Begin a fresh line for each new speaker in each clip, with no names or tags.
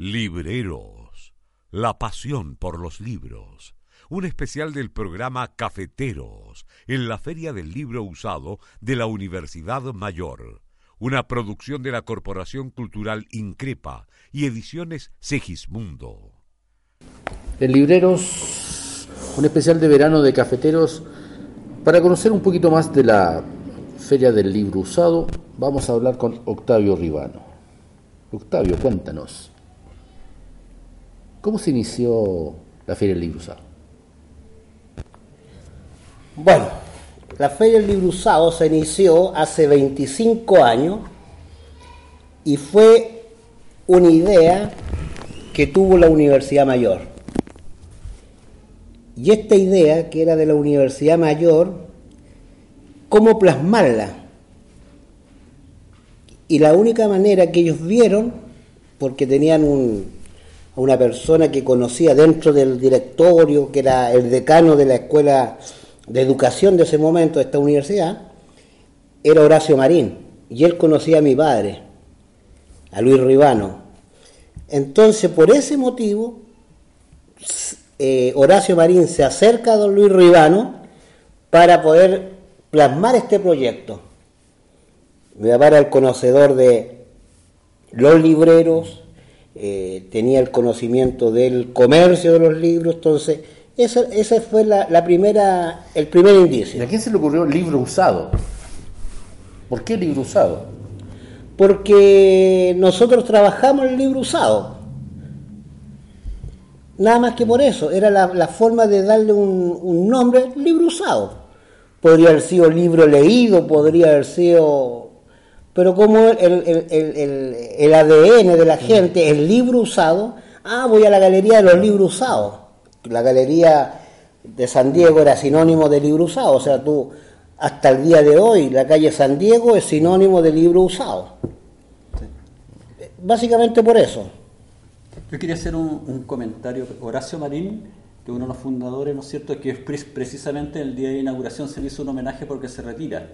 Libreros, la pasión por los libros. Un especial del programa Cafeteros, en la Feria del Libro Usado de la Universidad Mayor. Una producción de la Corporación Cultural Increpa y Ediciones Segismundo.
En Libreros, un especial de verano de Cafeteros. Para conocer un poquito más de la Feria del Libro Usado, vamos a hablar con Octavio Ribano. Octavio, cuéntanos. ¿Cómo se inició la Feria del Libro Usado?
Bueno, la Feria del Libro Usado se inició hace 25 años y fue una idea que tuvo la Universidad Mayor. Y esta idea, que era de la Universidad Mayor, ¿cómo plasmarla? Y la única manera que ellos vieron, porque tenían un, una persona que conocía dentro del directorio, que era el decano de la escuela de educación de ese momento de esta universidad, era Horacio Marín, y él conocía a mi padre, a Luis Ribano. Entonces, por ese motivo, eh, Horacio Marín se acerca a don Luis Ribano para poder plasmar este proyecto. Mi papá era el conocedor de los libreros, eh, tenía el conocimiento del comercio de los libros, entonces ese, fue la, primera, el primer indicio.
¿Y a quién se le ocurrió libro usado? ¿Por qué libro usado?
Porque nosotros trabajamos el libro usado. Nada más que por eso, era la, forma de darle un, un nombre, libro usado. Podría haber sido libro leído, podría haber sido pero como el, ADN de la gente, el libro usado, ah, voy a la galería de los libros usados. La galería de San Diego era sinónimo de libro usado, o sea, tú, hasta el día de hoy, la calle San Diego es sinónimo de libro usado. Básicamente por eso.
Yo quería hacer un, comentario. Horacio Marín, que uno de los fundadores, ¿no es cierto?, que precisamente el día de inauguración se le hizo un homenaje porque se retira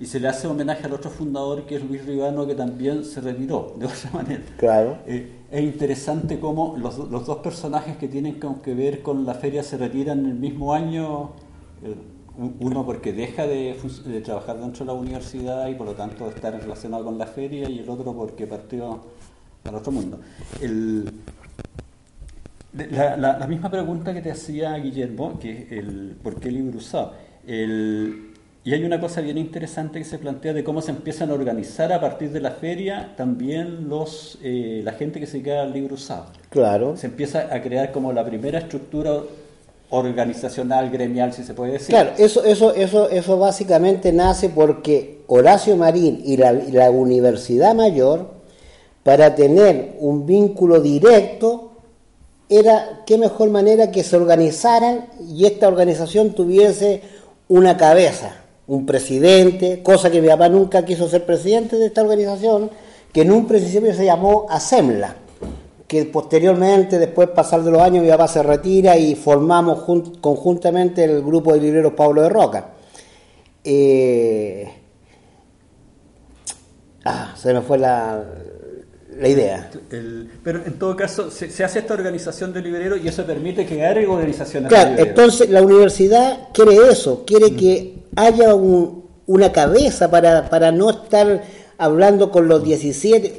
y se le hace homenaje al otro fundador que es Luis Ribano que también se retiró de otra manera.
Claro.
Eh, es interesante cómo los, los, dos personajes que tienen que ver con la feria se retiran en el mismo año, eh, uno porque deja de, trabajar dentro de la universidad y por lo tanto estar relacionado con la feria y el otro porque partió al otro mundo. El, la, la, misma pregunta que te hacía Guillermo, que es el por qué libro usado. El, y hay una cosa bien interesante que se plantea de cómo se empiezan a organizar a partir de la feria también los eh, la gente que se queda al libro usado.
Claro.
Se empieza a crear como la primera estructura organizacional, gremial, si se puede decir.
Claro, eso, eso, eso, eso básicamente nace porque Horacio Marín y la, y la Universidad Mayor, para tener un vínculo directo, era qué mejor manera que se organizaran y esta organización tuviese una cabeza un presidente, cosa que mi papá nunca quiso ser presidente de esta organización, que en un principio se llamó ASEMLA, que posteriormente, después pasar de los años, mi papá se retira y formamos conjuntamente el grupo de libreros Pablo de Roca. Eh, ah, se me fue la, la idea.
pero en todo caso, se, hace esta organización de libreros y eso permite que haya organizaciones
claro, entonces la universidad quiere eso, quiere mm. que haya una cabeza para, para no estar hablando con los 17.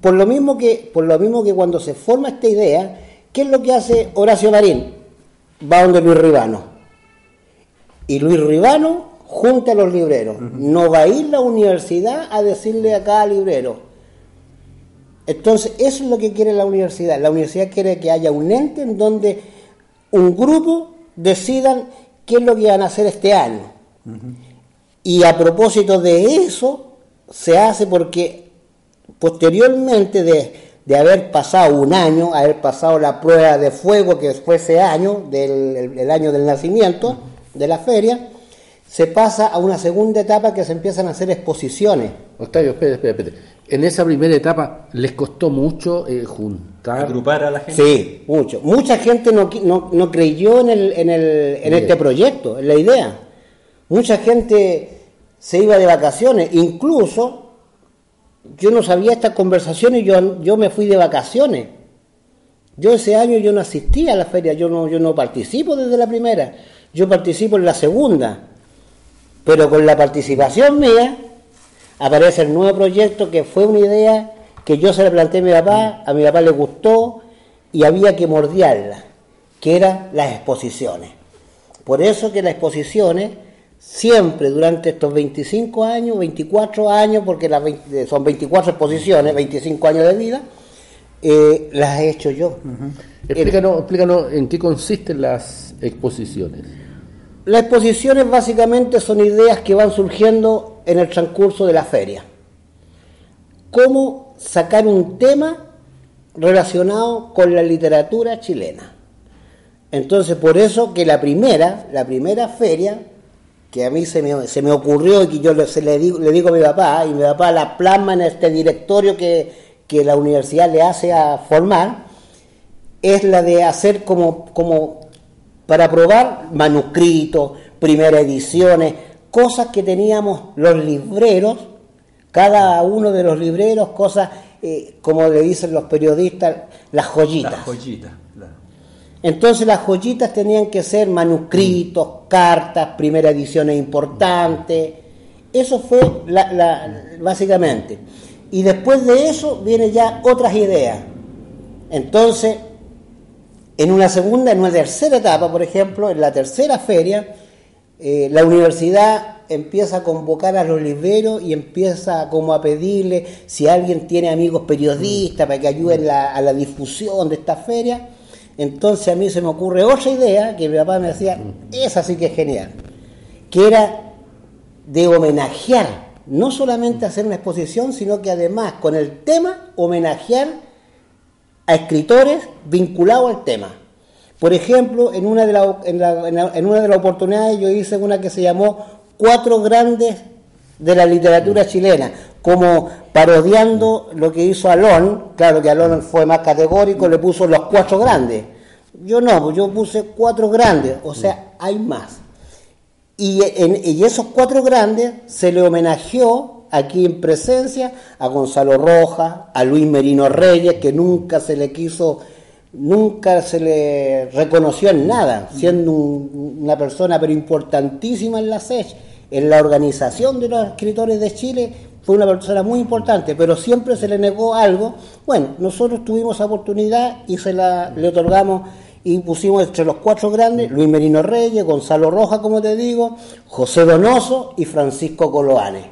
Por lo, mismo que, por lo mismo que cuando se forma esta idea, ¿qué es lo que hace Horacio Marín? Va donde Luis Ribano. Y Luis Ribano junta a los libreros. No va a ir la universidad a decirle a cada librero, entonces, eso es lo que quiere la universidad. La universidad quiere que haya un ente en donde un grupo decidan qué es lo que van a hacer este año. Y a propósito de eso, se hace porque posteriormente de, de haber pasado un año, haber pasado la prueba de fuego que fue ese año, del el año del nacimiento de la feria, se pasa a una segunda etapa que se empiezan a hacer exposiciones.
Octavio, espera, espera, espera. En esa primera etapa, ¿les costó mucho eh, juntar?
Agrupar a la gente.
Sí, mucho. Mucha gente no, no, no creyó en, el, en, el, en este proyecto, en la idea. Mucha gente se iba de vacaciones. Incluso, yo no sabía estas conversaciones, yo, yo me fui de vacaciones. Yo ese año yo no asistí a la feria, yo no, yo no participo desde la primera, yo participo en la segunda. Pero con la participación mía aparece el nuevo proyecto que fue una idea que yo se la planteé a mi papá, a mi papá le gustó y había que mordiarla, que eran las exposiciones. Por eso que las exposiciones siempre durante estos 25 años, 24 años, porque las 20 son 24 exposiciones, 25 años de vida, eh, las he hecho yo.
Explícanos, explícanos en qué consisten las exposiciones.
Las exposiciones básicamente son ideas que van surgiendo en el transcurso de la feria. Cómo sacar un tema relacionado con la literatura chilena. Entonces, por eso que la primera, la primera feria, que a mí se me, se me ocurrió y que yo le, le, digo, le digo a mi papá, y mi papá la plasma en este directorio que, que la universidad le hace a formar, es la de hacer como, como para probar manuscritos, primeras ediciones, cosas que teníamos los libreros, cada uno de los libreros, cosas, eh, como le dicen los periodistas, las joyitas.
Las joyitas, claro.
Entonces las joyitas tenían que ser manuscritos, cartas, primeras ediciones importantes. Eso fue básicamente. Y después de eso vienen ya otras ideas. Entonces, en una segunda, en una tercera etapa, por ejemplo, en la tercera feria, eh, la universidad empieza a convocar a los libreros y empieza como a pedirle si alguien tiene amigos periodistas para que ayuden a la difusión de esta feria. Entonces a mí se me ocurre otra idea que mi papá me decía, esa sí que es genial, que era de homenajear, no solamente hacer una exposición, sino que además con el tema homenajear a escritores vinculados al tema. Por ejemplo, en una de en una de las oportunidades yo hice una que se llamó Cuatro grandes de la literatura chilena, como parodiando lo que hizo Alon, claro que Alon fue más categórico, le puso los cuatro grandes. Yo no, pues yo puse cuatro grandes, o sea, hay más. Y, en, y esos cuatro grandes se le homenajeó aquí en presencia a Gonzalo Rojas, a Luis Merino Reyes, que nunca se le quiso, nunca se le reconoció en nada, siendo un- una persona pero importantísima en la SECH, en la organización de los escritores de Chile, fue una persona muy importante, pero siempre se le negó algo. Bueno, nosotros tuvimos esa oportunidad y se la le otorgamos y pusimos entre los cuatro grandes Luis Merino Reyes, Gonzalo Rojas, como te digo, José Donoso y Francisco Coloane.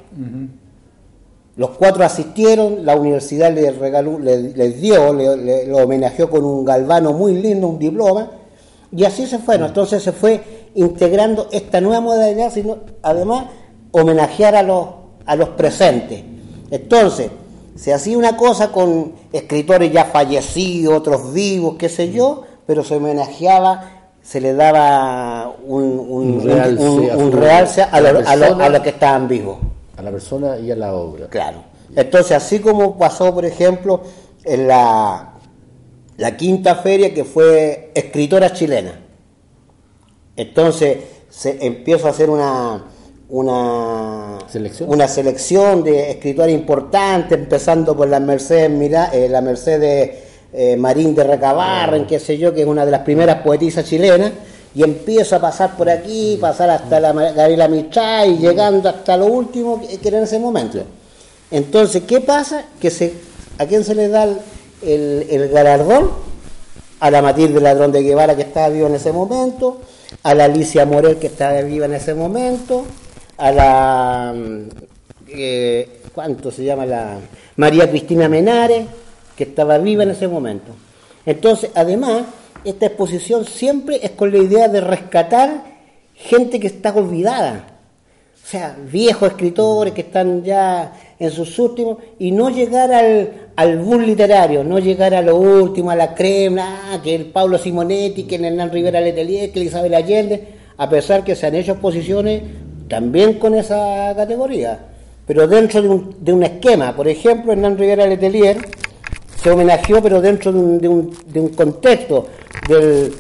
Los cuatro asistieron, la universidad les, regaló, le- les dio, le, le- lo homenajeó con un galvano muy lindo, un diploma, y así se fueron. Entonces se fue integrando esta nueva modalidad, sino además homenajear a los, a los presentes. Entonces, se hacía una cosa con escritores ya fallecidos, otros vivos, qué sé yo, pero se homenajeaba, se le daba un, un,
Un realce
un-
a
un realce a,
a
a lo- que estaban vivos.
A la persona y a la obra.
Claro. Entonces, así como pasó, por ejemplo, en la, la quinta feria que fue escritora chilena. Entonces, se empiezo a hacer una, una,
¿Selección?
una selección de escritores importantes, empezando por la Mercedes, Mira, eh, la Mercedes eh, Marín de Recabarren, qué sé yo, que es una de las primeras poetisas chilenas, y empiezo a pasar por aquí, pasar hasta la Gabriela Mistral y llegando hasta lo último que, que era en ese momento. Entonces, ¿qué pasa? Que se, ¿A quién se le da el, el- el galardón? A la Matilde Ladrón de Guevara, que estaba viva en ese momento, a la Alicia Morel, que estaba viva en ese momento, a la. mm, eh, ¿Cuánto se llama? la María Cristina Menares, que estaba viva en ese momento. Entonces, además, esta exposición siempre es con la idea de rescatar gente que está olvidada. o sea, viejos escritores que están ya en sus últimos, y no llegar al, al literario, no llegar a lo último, a la crema, ah, que el Pablo Simonetti, que el Hernán Rivera Letelier, que el Isabel Allende, a pesar que se han hecho exposiciones también con esa categoría, pero dentro de un, de un esquema. Por ejemplo, Hernán Rivera Letelier se homenajeó, pero dentro de un, de un, contexto del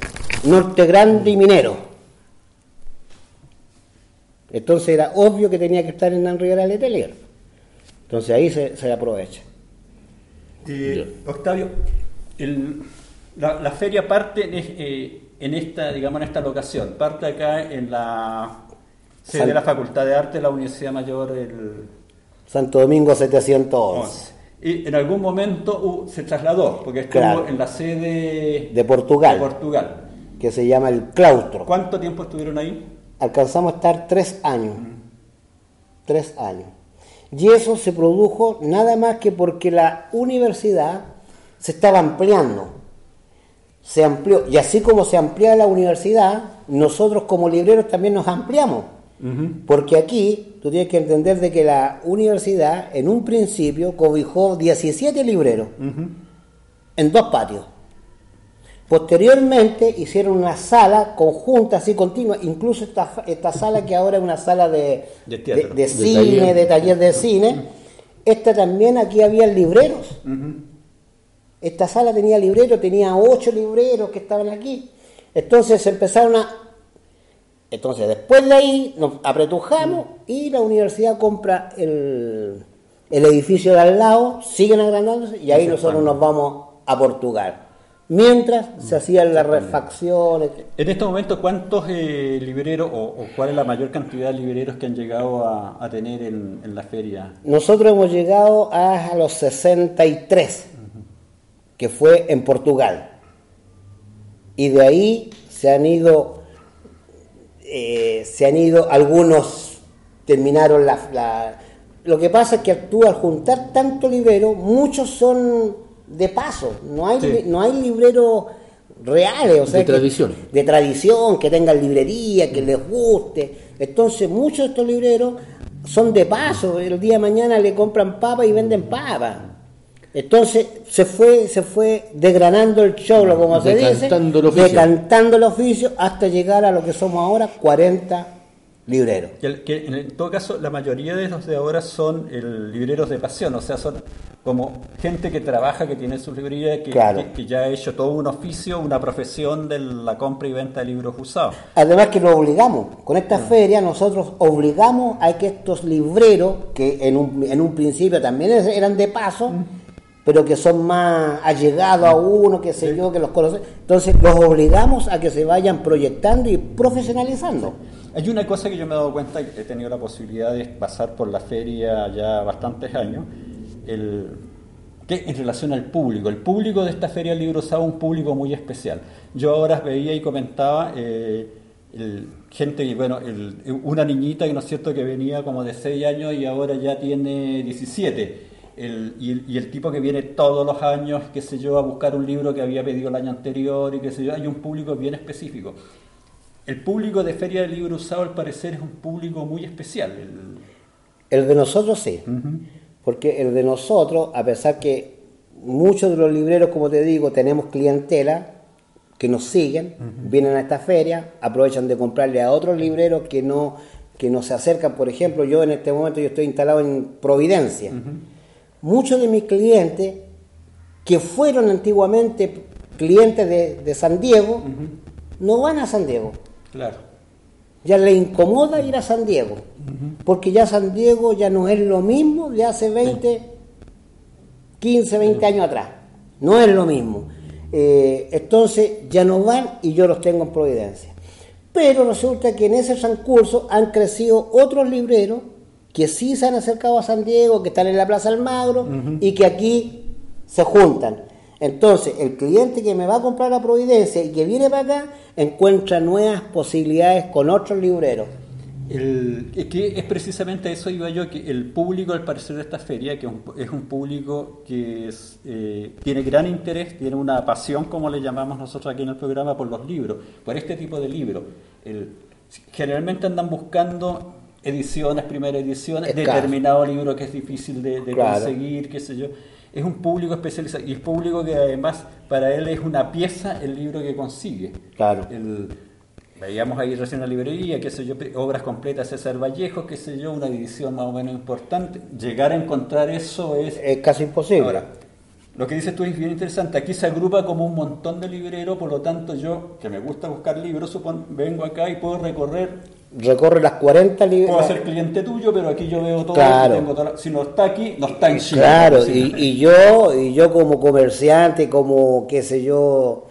norte grande y minero. Entonces era obvio que tenía que estar en Rivera Letelier. Entonces ahí se, se aprovecha.
Eh, Octavio, la, la, feria parte eh, en, esta, digamos, en esta locación, parte acá en la sede San... de la Facultad de Arte de la Universidad Mayor el...
Santo Domingo 711.
Y en algún momento uh, se trasladó, porque estuvo claro. en la sede
de Portugal,
de Portugal,
que se llama el claustro.
¿Cuánto tiempo estuvieron ahí?
Alcanzamos a estar tres años. Mm. Tres años. Y eso se produjo nada más que porque la universidad se estaba ampliando. Se amplió. Y así como se amplía la universidad, nosotros como libreros también nos ampliamos. Uh -huh. Porque aquí tú tienes que entender de que la universidad en un principio cobijó 17 libreros uh -huh. en dos patios. Posteriormente hicieron una sala conjunta, así continua, incluso esta, esta sala que ahora es una sala de,
de,
de, de, de cine, taller. de taller de cine, uh -huh. esta también aquí había libreros. Esta sala tenía libreros, tenía ocho libreros que estaban aquí. Entonces empezaron a entonces, después de ahí nos apretujamos y la universidad compra el, el edificio de al lado, siguen agrandándose y ahí nosotros nos vamos a Portugal. Mientras se hacían las refacciones.
En este momento, ¿cuántos eh, libreros o, o, cuál es la mayor cantidad de libreros que han llegado a, a tener en, en, la feria?
Nosotros hemos llegado a, a los 63, uh -huh. que fue en Portugal. Y de ahí se han ido eh, se han ido, algunos terminaron la, la, Lo que pasa es que tú al juntar tanto librero, muchos son de paso, no hay, sí. no hay libreros reales, o sea,
de
que,
tradición.
De tradición, que tengan librería, que les guste. Entonces muchos de estos libreros son de paso, el día de mañana le compran papa y venden papa. Entonces se fue, se fue desgranando el cholo, como se dice,
el
decantando el oficio hasta llegar a lo que somos ahora, 40 libreros.
Que, que en todo caso, la mayoría de los de ahora son el, libreros de pasión, o sea, son como gente que trabaja, que tiene sus librerías, que,
claro.
que, que, ya ha hecho todo un oficio, una profesión de la compra y venta de libros usados.
Además que lo obligamos, con esta mm. feria nosotros obligamos a que estos libreros, que en un, en un principio también eran de paso, mm pero que son más allegados a uno, que sé yo, que los conoce. Entonces los obligamos a que se vayan proyectando y profesionalizando.
Hay una cosa que yo me he dado cuenta, he tenido la posibilidad de pasar por la feria ya bastantes años, el, que en relación al público, el público de esta feria del libro usaba un público muy especial. Yo ahora veía y comentaba eh, el, gente, bueno, el, una niñita que no es cierto que venía como de 6 años y ahora ya tiene 17 el, y, el, y, el, tipo que viene todos los años, qué sé yo, a buscar un libro que había pedido el año anterior y qué sé yo, hay un público bien específico. El público de Feria del Libro Usado, al parecer, es un público muy especial.
El, el de nosotros sí, uh -huh. porque el de nosotros, a pesar que muchos de los libreros, como te digo, tenemos clientela que nos siguen, uh -huh. vienen a esta feria, aprovechan de comprarle a otros libreros que no, que no se acercan. Por ejemplo, yo en este momento yo estoy instalado en Providencia. Uh -huh muchos de mis clientes que fueron antiguamente clientes de, de San Diego, uh -huh. no van a San Diego.
Claro.
Ya le incomoda ir a San Diego, uh -huh. porque ya San Diego ya no es lo mismo de hace 20, sí. 15, 20 sí. años atrás. No es lo mismo. Eh, entonces ya no van y yo los tengo en Providencia. Pero resulta que en ese transcurso han crecido otros libreros que sí se han acercado a San Diego, que están en la Plaza Almagro uh -huh. y que aquí se juntan. Entonces, el cliente que me va a comprar a Providencia y que viene para acá encuentra nuevas posibilidades con otros libreros.
El, es que es precisamente eso iba yo, que el público al parecer de esta feria, que es un público que es, eh, tiene gran interés, tiene una pasión, como le llamamos nosotros aquí en el programa, por los libros, por este tipo de libros. El, generalmente andan buscando ediciones, primeras ediciones,
Escaso.
determinado libro que es difícil de, de
Claro.
conseguir, qué sé yo. Es un público especializado y es público que además para él es una pieza el libro que consigue.
Claro.
El- veíamos ahí recién la librería, qué sé yo, obras completas César Vallejo, qué sé yo, una edición más o menos importante. Llegar a encontrar eso es
Es casi imposible.
Ahora, lo que dices tú es bien interesante. Aquí se agrupa como un montón de libreros, por lo tanto yo, que me gusta buscar libros, supon- vengo acá y puedo recorrer,
Recorre las 40 libros.
puedo ser cliente tuyo, pero aquí yo veo todo.
Claro.
tengo toda- si no está aquí, no está en Chile.
Claro, y, y yo, y yo como comerciante, como qué sé yo,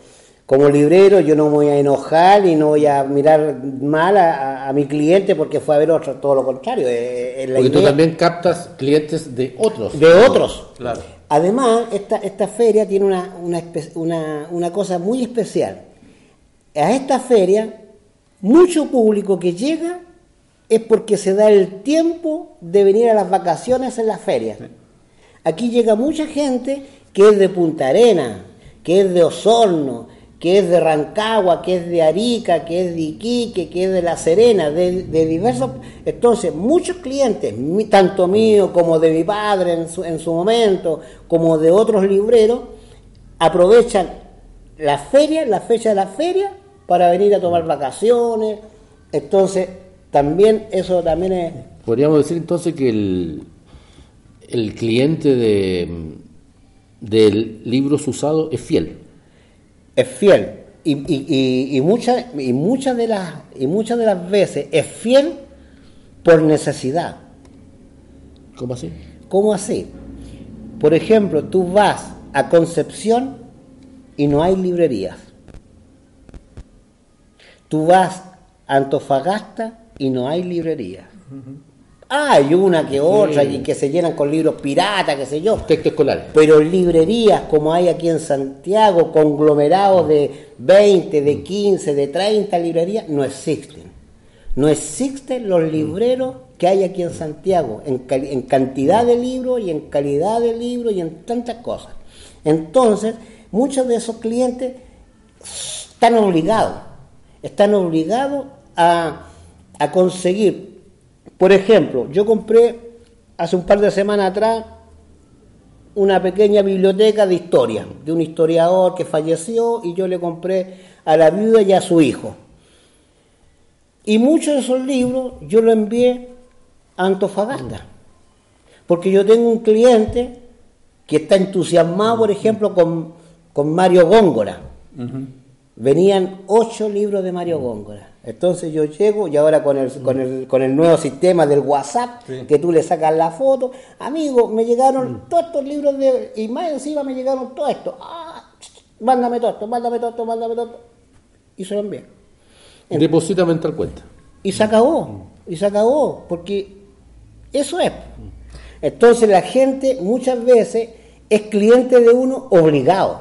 como librero, yo no me voy a enojar y no voy a mirar mal a, a- a mi cliente porque fue a ver otro, todo lo contrario. eh, eh, la
Porque tú también captas clientes de otros.
de otros.
Claro.
Además, esta, esta feria tiene una, una, una- una cosa muy especial. A esta feria, mucho público que llega es porque se da el tiempo de venir a las vacaciones en la feria. Aquí llega mucha gente que es de Punta Arena, que es de Osorno, que es de Rancagua, que es de Arica, que es de Iquique, que es de La Serena, de, de diversos... Entonces, muchos clientes, tanto mío como de mi padre en su, en su momento, como de otros libreros, aprovechan la feria, la fecha de la feria, para venir a tomar vacaciones. Entonces, también eso también es...
Podríamos decir entonces que el, el cliente de, de libros usados es fiel.
es fiel y, y, y, y muchas y muchas de las y muchas de las veces es fiel por necesidad
¿Cómo así?
¿cómo así? por ejemplo tú vas a Concepción y no hay librerías tú vas a Antofagasta y no hay librerías hay una que otra y que se llenan con libros piratas qué sé yo
Texto escolar.
pero librerías como hay aquí en Santiago, conglomerados de 20, de 15, de 30 librerías, no existen. No existen los libreros que hay aquí en Santiago, en cantidad de libros y en calidad de libros y en tantas cosas. Entonces, muchos de esos clientes están obligados, están obligados a, a conseguir. Por ejemplo, yo compré hace un par de semanas atrás una pequeña biblioteca de historia, de un historiador que falleció y yo le compré a la viuda y a su hijo. Y muchos de esos libros yo los envié a Antofagasta, porque yo tengo un cliente que está entusiasmado, por ejemplo, con, con Mario Góngora. Venían ocho libros de Mario Góngora. Entonces yo llego y ahora con el, con el, con el nuevo sistema del WhatsApp,
Sí.
que tú le sacas la foto, amigo, me llegaron todos estos libros de... Y más encima me llegaron todo esto. Ah, mándame todo esto, mándame todo esto, mándame todo esto. Y se lo envié.
Deposítame en tal cuenta.
Y se acabó, y se acabó, porque eso es. Entonces la gente muchas veces es cliente de uno obligado,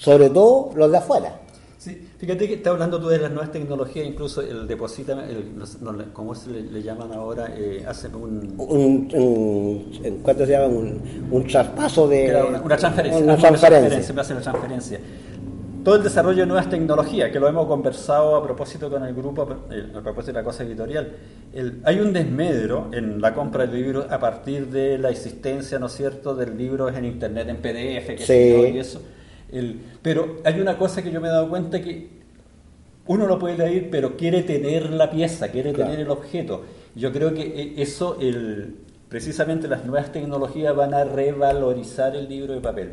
sobre todo los de afuera.
Sí, fíjate que está hablando tú de las nuevas tecnologías, incluso el deposita, el, no no ¿cómo se le, le llaman ahora? Eh, hacen un...
Un, un- ¿Cuánto se llama? Un, un traspaso de...
Claro, una, una transferencia.
Una transferencia.
me hace la transferencia. Todo el desarrollo de nuevas tecnologías, que lo hemos conversado a propósito con el grupo, eh, a propósito de la cosa editorial. El- hay un desmedro en la compra de libros a partir de la existencia, ¿no es cierto?, del libro en internet, en PDF, que
Sí.
y eso. El- pero hay una cosa que yo me he dado cuenta que uno lo puede leer, pero quiere tener la pieza, quiere
Claro.
tener el objeto. Yo creo que eh, eso, el, precisamente las nuevas tecnologías van a revalorizar el libro de papel.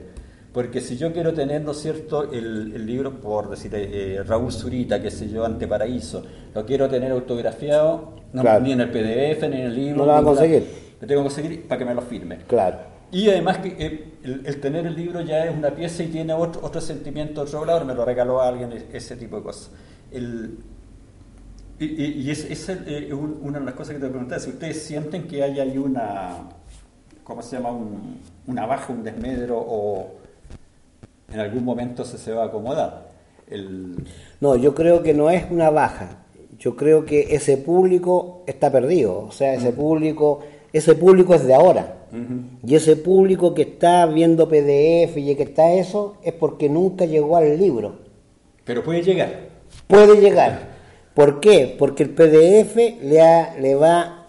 Porque si yo quiero tener, ¿no es cierto?, el, el libro, por decir, eh, Raúl Zurita, que sé yo, Anteparaíso, lo quiero tener autografiado, no,
Claro.
ni en el PDF, ni en el libro.
No lo va a conseguir.
Lo tengo que conseguir para que me lo firme.
Claro.
Y además que eh, el, el tener el libro ya es una pieza y tiene otro, otro sentimiento, otro valor, me lo regaló alguien, e- ese tipo de cosas. El, y y, y es, eh, un- una de las cosas que te preguntaba, si ustedes sienten que hay ahí una, ¿cómo se llama? Un- una baja, un desmedro o en algún momento se, se va a acomodar. El,
No, yo creo que no es una baja. Yo creo que ese público está perdido. O sea, ese público, ese público es de ahora. Y ese público que está viendo PDF y que está eso es porque nunca llegó al libro.
pero puede llegar.
Puede llegar, ¿Por qué? Porque el PDF le, le va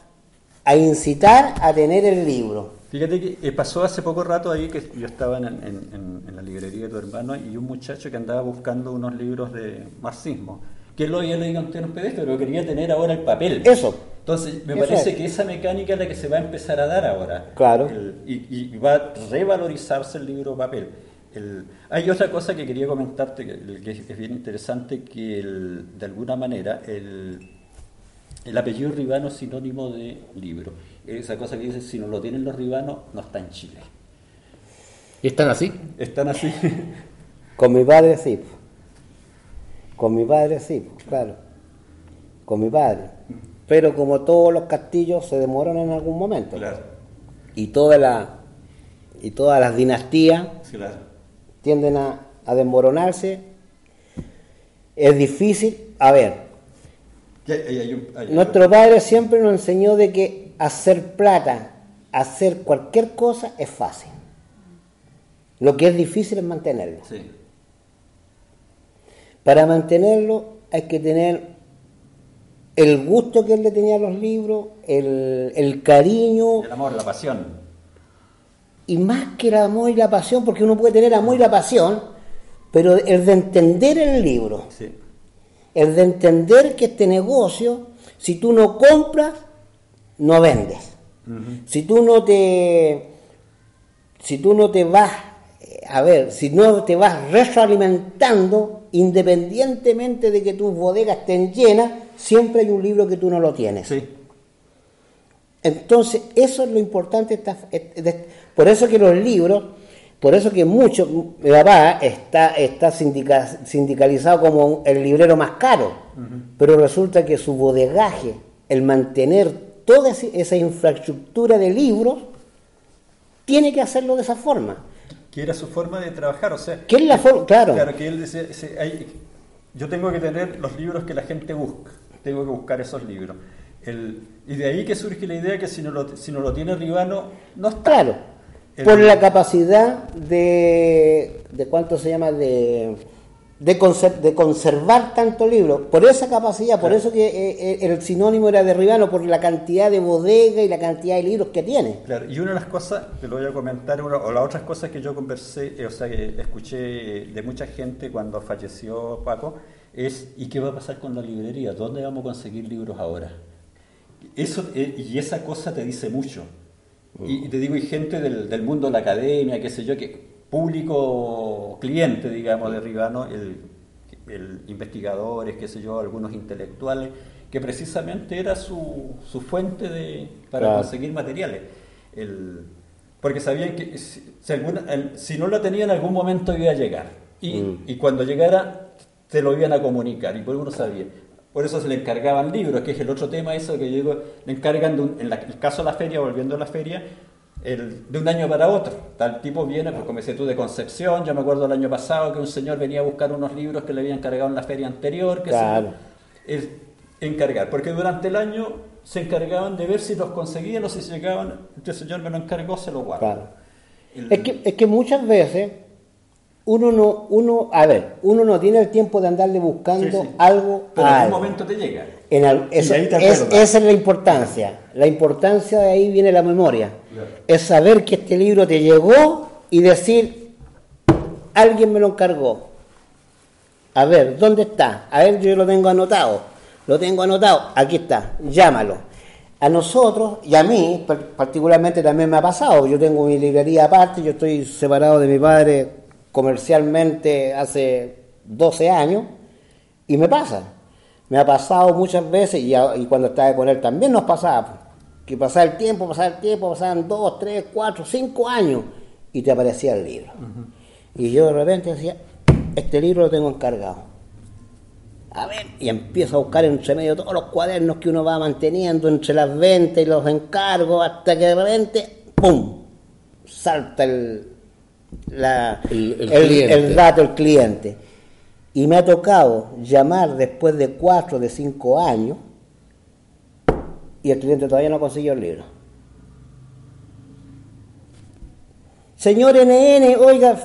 a incitar a tener el libro.
Fíjate que eh, pasó hace poco rato ahí que yo estaba en, en, en, la librería de tu hermano y un muchacho que andaba buscando unos libros de marxismo, que lo había leído en PDF, pero quería tener ahora el papel.
Eso.
Entonces, me parece que esa mecánica es la que se va a empezar a dar ahora.
Claro.
y, y, va a revalorizarse el libro papel. El, hay otra cosa que quería comentarte que, que es bien interesante, que de alguna manera el, el apellido Ribano es sinónimo de libro esa cosa que dice, si no lo tienen los ribanos, no está en Chile.
¿Y están así?
Están así.
Con mi padre sí. Con mi padre sí, claro. Con mi padre. Pero como todos los castillos se demoran en algún momento.
Claro.
Y toda la y todas las dinastías
claro.
tienden a, a desmoronarse. Es difícil. A ver. nuestro padre siempre nos enseñó de que hacer plata, hacer cualquier cosa es fácil. Lo que es difícil es mantenerlo. Para mantenerlo hay que tener el gusto que él le tenía a los libros, el, cariño.
El amor, la pasión.
Y más que el amor y la pasión, porque uno puede tener amor y la pasión, pero el de entender el libro. El de entender que este negocio, si tú no compras, no vendes. Si tú no te si tú no te vas eh, a ver, si no te vas retroalimentando, independientemente de que tus bodegas estén llenas, siempre hay un libro que tú no lo tienes. Entonces, eso es lo importante. Por eso que los libros, por eso que mucho, mi papá está, está sindicalizado como el librero más caro, pero resulta que su bodegaje, el mantener toda esa infraestructura de libros, tiene que hacerlo de esa forma.
Que era su forma de trabajar, o sea...
Que es la forma, claro.
Claro, que él decía, yo tengo que tener los libros que la gente busca, tengo que buscar esos libros. y de ahí que surge la idea que si no lo, si no lo tiene Ribano, no está.
Claro, por la capacidad de, de cuánto se llama, de de, de, conservar tanto libro, por esa capacidad, por eso que eh, eh, el sinónimo era de Ribano, por la cantidad de bodega y la cantidad de libros que tiene.
Claro, y una de las cosas, que lo voy a comentar, o las otras cosas que yo conversé, eh, o sea, que escuché de mucha gente cuando falleció Paco, es ¿y qué va a pasar con la librería? ¿Dónde vamos a conseguir libros ahora? Eso, y esa cosa te dice mucho. Y, te digo, hay gente del, del mundo de la academia, qué sé yo, que público cliente, digamos, de Ribano, el, el investigadores, qué sé yo, algunos intelectuales, que precisamente era su, su fuente de, para conseguir materiales. El, porque sabían que si, si, no lo tenía en algún momento iba a llegar. Y, mm. y, cuando llegara, te lo iban a comunicar, y por uno sabía. Por eso se le encargaban libros, que es el otro tema, eso que yo le encargan, de en el caso de la feria, volviendo a la feria, de un año para otro. Tal tipo viene, pues como tú, de Concepción. Yo me acuerdo el año pasado que un señor venía a buscar unos libros que le habían encargado en la feria anterior. Que
claro.
se, encargar, porque durante el año se encargaban de ver si los conseguían o si llegaban. Este señor me lo encargó, se lo guarda.
es, que, es que muchas veces uno no, uno, a ver, uno no tiene el tiempo de andarle buscando algo.
Pero en algún momento te llega.
En es, esa es la importancia. La importancia de ahí viene la memoria. Es saber que este libro te llegó y decir, alguien me lo encargó. A ver, ¿dónde está? A ver, yo lo tengo anotado. Lo tengo anotado. Aquí está. Llámalo. A nosotros y a mí, particularmente también me ha pasado. Yo tengo mi librería aparte, yo estoy separado de mi padre comercialmente hace 12 años y me pasa. Me ha pasado muchas veces y, cuando estaba con él también nos pasaba. Que pasaba el tiempo, pasaba el tiempo, pasaban 2, 3, 4, 5 años y te aparecía el libro. Y yo de repente decía, este libro lo tengo encargado. A ver, y empiezo a buscar entre medio todos los cuadernos que uno va manteniendo entre las ventas y los encargos hasta que de repente, ¡pum! salta el, la, el, dato, el cliente. Y me ha tocado llamar después de cuatro, de cinco años, y el cliente todavía no consiguió el libro. Señor NN, oiga,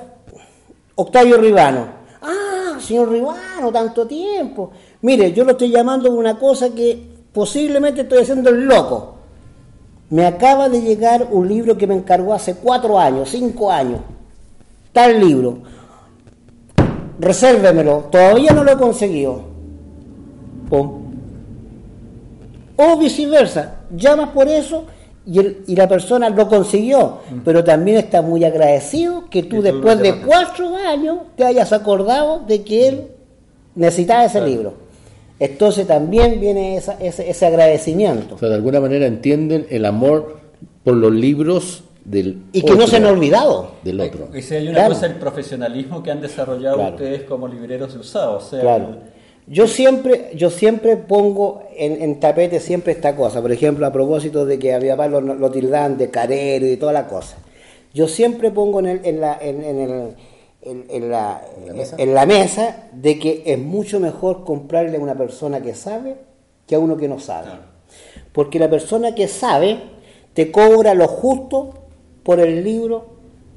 Octavio Ribano. Ah, señor Ribano, tanto tiempo. Mire, yo lo estoy llamando una cosa que posiblemente estoy haciendo el loco. Me acaba de llegar un libro que me encargó hace cuatro años, cinco años. Tal libro. Resérvemelo. Todavía no lo he conseguido. Pum. O viceversa. Llamas por eso y, el- y la persona lo consiguió, pero también está muy agradecido que tú
tú
después de cuatro años te hayas acordado de que él necesitaba ese libro. Entonces también viene esa- ese, ese agradecimiento.
O sea, de alguna manera entienden el amor por los libros del
Y que no se han olvidado.
del otro.
Y si hay una
Claro.
cosa, el profesionalismo que han desarrollado
Claro.
ustedes como libreros de usados. O sea,
Claro. Yo siempre, yo siempre pongo en, en tapete siempre esta cosa. Por ejemplo, a propósito de que a mi papá lo, lo tildan de carero y toda la cosa. Yo siempre pongo en, el- en la, en, en el- en- en la, en la mesa de que es mucho mejor comprarle a una persona que sabe que a uno que no sabe. Porque la persona que sabe te cobra lo justo por el libro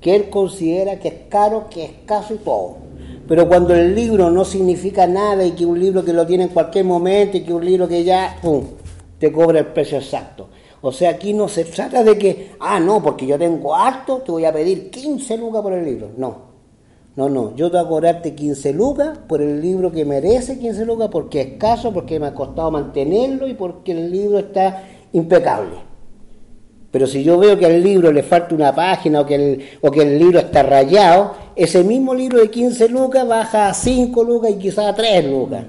que él considera que es caro, que es escaso y todo. Pero cuando el libro no significa nada y que un libro que lo tiene en cualquier momento y que un libro que ya, pum, te cobra el precio exacto. O sea, aquí no se trata de que, ah, no, porque yo tengo harto, te voy a pedir 15 lucas por el libro. No, no, no, yo te voy a cobrarte 15 lucas por el libro que merece 15 lucas porque es escaso, porque me ha costado mantenerlo y porque el libro está impecable. Pero si yo veo que al libro le falta una página o que el, o que el libro está rayado, ese mismo libro de 15 lucas baja a 5 lucas y quizás a 3 lucas.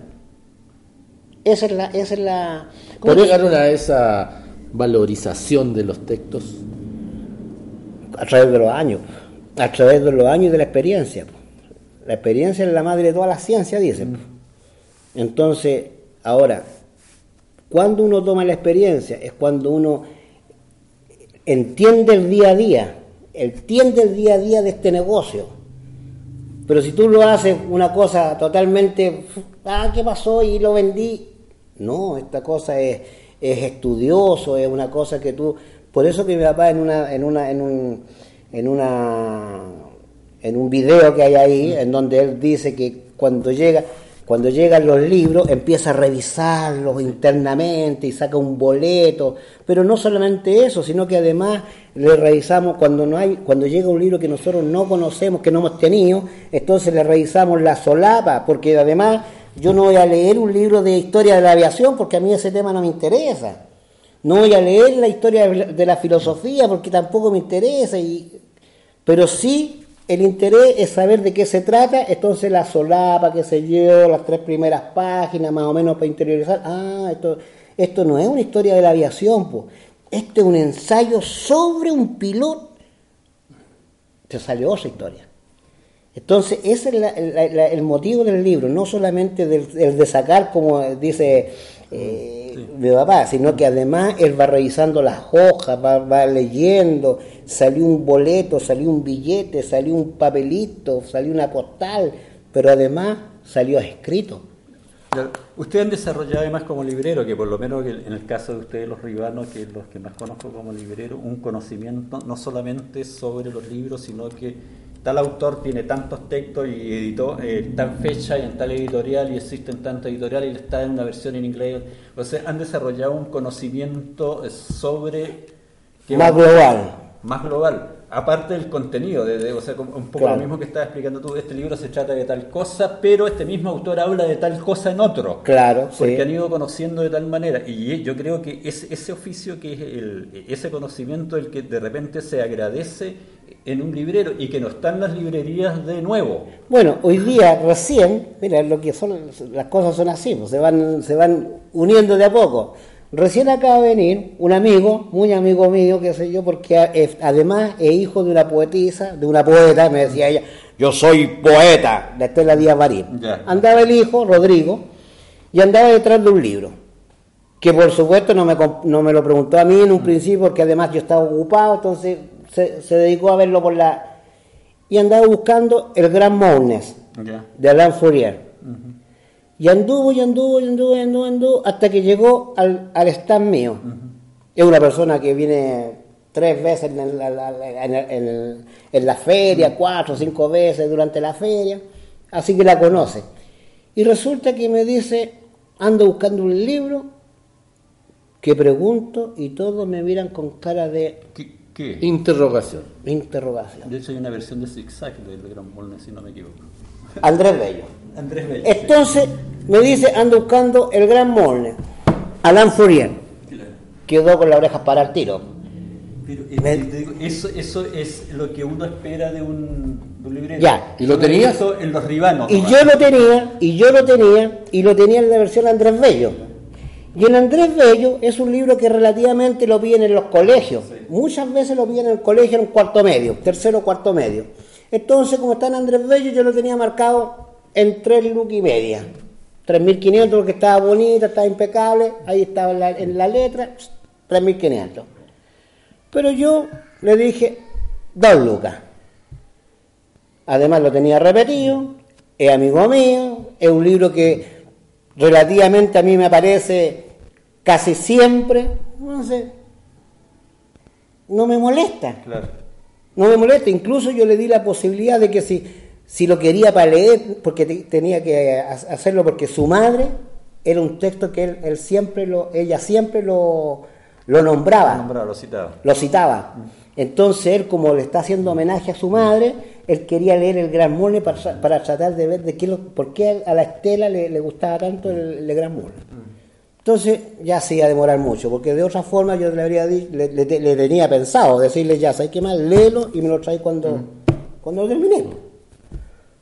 Esa es la... Esa es la
¿Cómo llegaron a esa valorización de los textos?
a través de los años, a través de los años y de la experiencia. La experiencia es la madre de toda la ciencia, dicen. po. Entonces, ahora, cuando uno toma la experiencia es cuando uno entiende el día a día, entiende el día a día de este negocio. Pero si tú lo haces una cosa totalmente, ah, ¿qué pasó? Y lo vendí. No, esta cosa es, es estudioso, es una cosa que tú... Por eso que mi papá en una, en una, en un, en una, en un video que hay ahí, en donde él dice que cuando llega, cuando llegan los libros, empieza a revisarlos internamente y saca un boleto. Pero no solamente eso, sino que además le revisamos cuando no hay, cuando llega un libro que nosotros no conocemos, que no hemos tenido, entonces le revisamos la solapa, porque además yo no voy a leer un libro de historia de la aviación porque a mí ese tema no me interesa. No voy a leer la historia de la filosofía porque tampoco me interesa. Y, pero sí el interés es saber de qué se trata, entonces la solapa, qué sé yo, las tres primeras páginas más o menos para interiorizar. Ah, esto, esto no es una historia de la aviación, po. esto es un ensayo sobre un piloto. Te salió otra historia. Entonces, ese es el motivo del libro, no solamente el de sacar, como dice eh, mi papá, sino que además él va revisando las hojas, va, va leyendo, salió un boleto, salió un billete, salió un papelito, salió una postal, pero además salió escrito.
Ustedes han desarrollado además como librero, que por lo menos en el caso de ustedes los ribanos, que los que más conozco como librero, un conocimiento no solamente sobre los libros, sino que tal autor tiene tantos textos y editó eh, tal fecha y en tal editorial y existen tantas editoriales y está en una versión en inglés. O sea, han desarrollado un conocimiento eh, sobre... que
Más
va-
global.
Más global. Aparte del contenido, de, de- o sea, un poco
Claro.
lo mismo que estabas explicando tú, este libro se trata de tal cosa, pero este mismo autor habla de tal cosa en otro.
Claro,
Porque
sí.
han ido conociendo de tal manera. Y yo creo que ese, ese oficio, que es el, ese conocimiento, el que de repente se agradece en un librero y que no está en las librerías de nuevo.
Bueno, hoy día recién, mira, lo que son las cosas son así, pues, se van se van uniendo de a poco. Recién acaba de venir un amigo, muy amigo mío, qué sé yo, porque además es hijo de una poetisa, de una poeta, me decía ella, yo soy poeta, de Estela Díaz Marín. Andaba el hijo, Rodrigo, y andaba detrás de un libro, que por supuesto no me, no me lo preguntó a mí en un principio, porque además yo estaba ocupado, entonces se, se dedicó a verlo por la... Y andaba buscando el Gran Moulnes
Ya.
de Alain Fourier. Y anduvo, y anduvo, y anduvo, y anduvo, y anduvo, hasta que llegó al, al stand mío. Es una persona que viene tres veces en en el- en el- en la feria, cuatro o cinco veces durante la feria, así que la conoce. Y resulta que me dice, ando buscando un libro que pregunto y todos me miran con cara de
¿Qué? Qué?
Interrogación.
interrogación.
De hecho, hay una versión de Zigzag del Gran Molne, si no me equivoco.
Andrés Bello.
Andrés Bello.
Entonces me dice, ando buscando el gran Molne. Alain Fourier.
Claro.
Quedó con las orejas para el tiro.
Pero eh,
Me-
te digo, eso, eso es lo que uno espera de un, de un librero.
Ya.
¿Y lo tenías?
visto En los ribanos.
Y
nomás.
yo lo tenía, y yo lo tenía, y lo tenía en la versión Andrés Bello. Y el Andrés Bello es un libro que relativamente lo piden en los colegios. Muchas veces lo piden en el colegio en cuarto medio, tercero cuarto medio. Entonces, como está en Andrés Bello, yo lo tenía marcado en tres lucas y media. 3.500 porque estaba bonita, estaba impecable, ahí estaba en la, en la letra, 3.500. Pero yo le dije, dos lucas. Además lo tenía repetido, es amigo mío, es un libro que relativamente a mí me aparece casi siempre, no sé, no me molesta,
Claro.
no me molesta, incluso yo le di la posibilidad de que si, si lo quería para leer, porque te- tenía que ha- hacerlo porque su madre era un texto que él, él siempre lo, ella siempre lo, lo nombraba
lo citaba.
lo citaba. Entonces él, como le está haciendo homenaje a su madre, él quería leer el Gran Molne para, para tratar de ver de qué lo- por qué a la Estela le, le gustaba tanto el, el Gran Molne. Entonces ya se iba a demorar mucho, porque de otra forma yo le habría di- le, le- le tenía pensado decirle ya, ¿sabes qué más? Léelo y me lo traes cuando, cuando lo termine.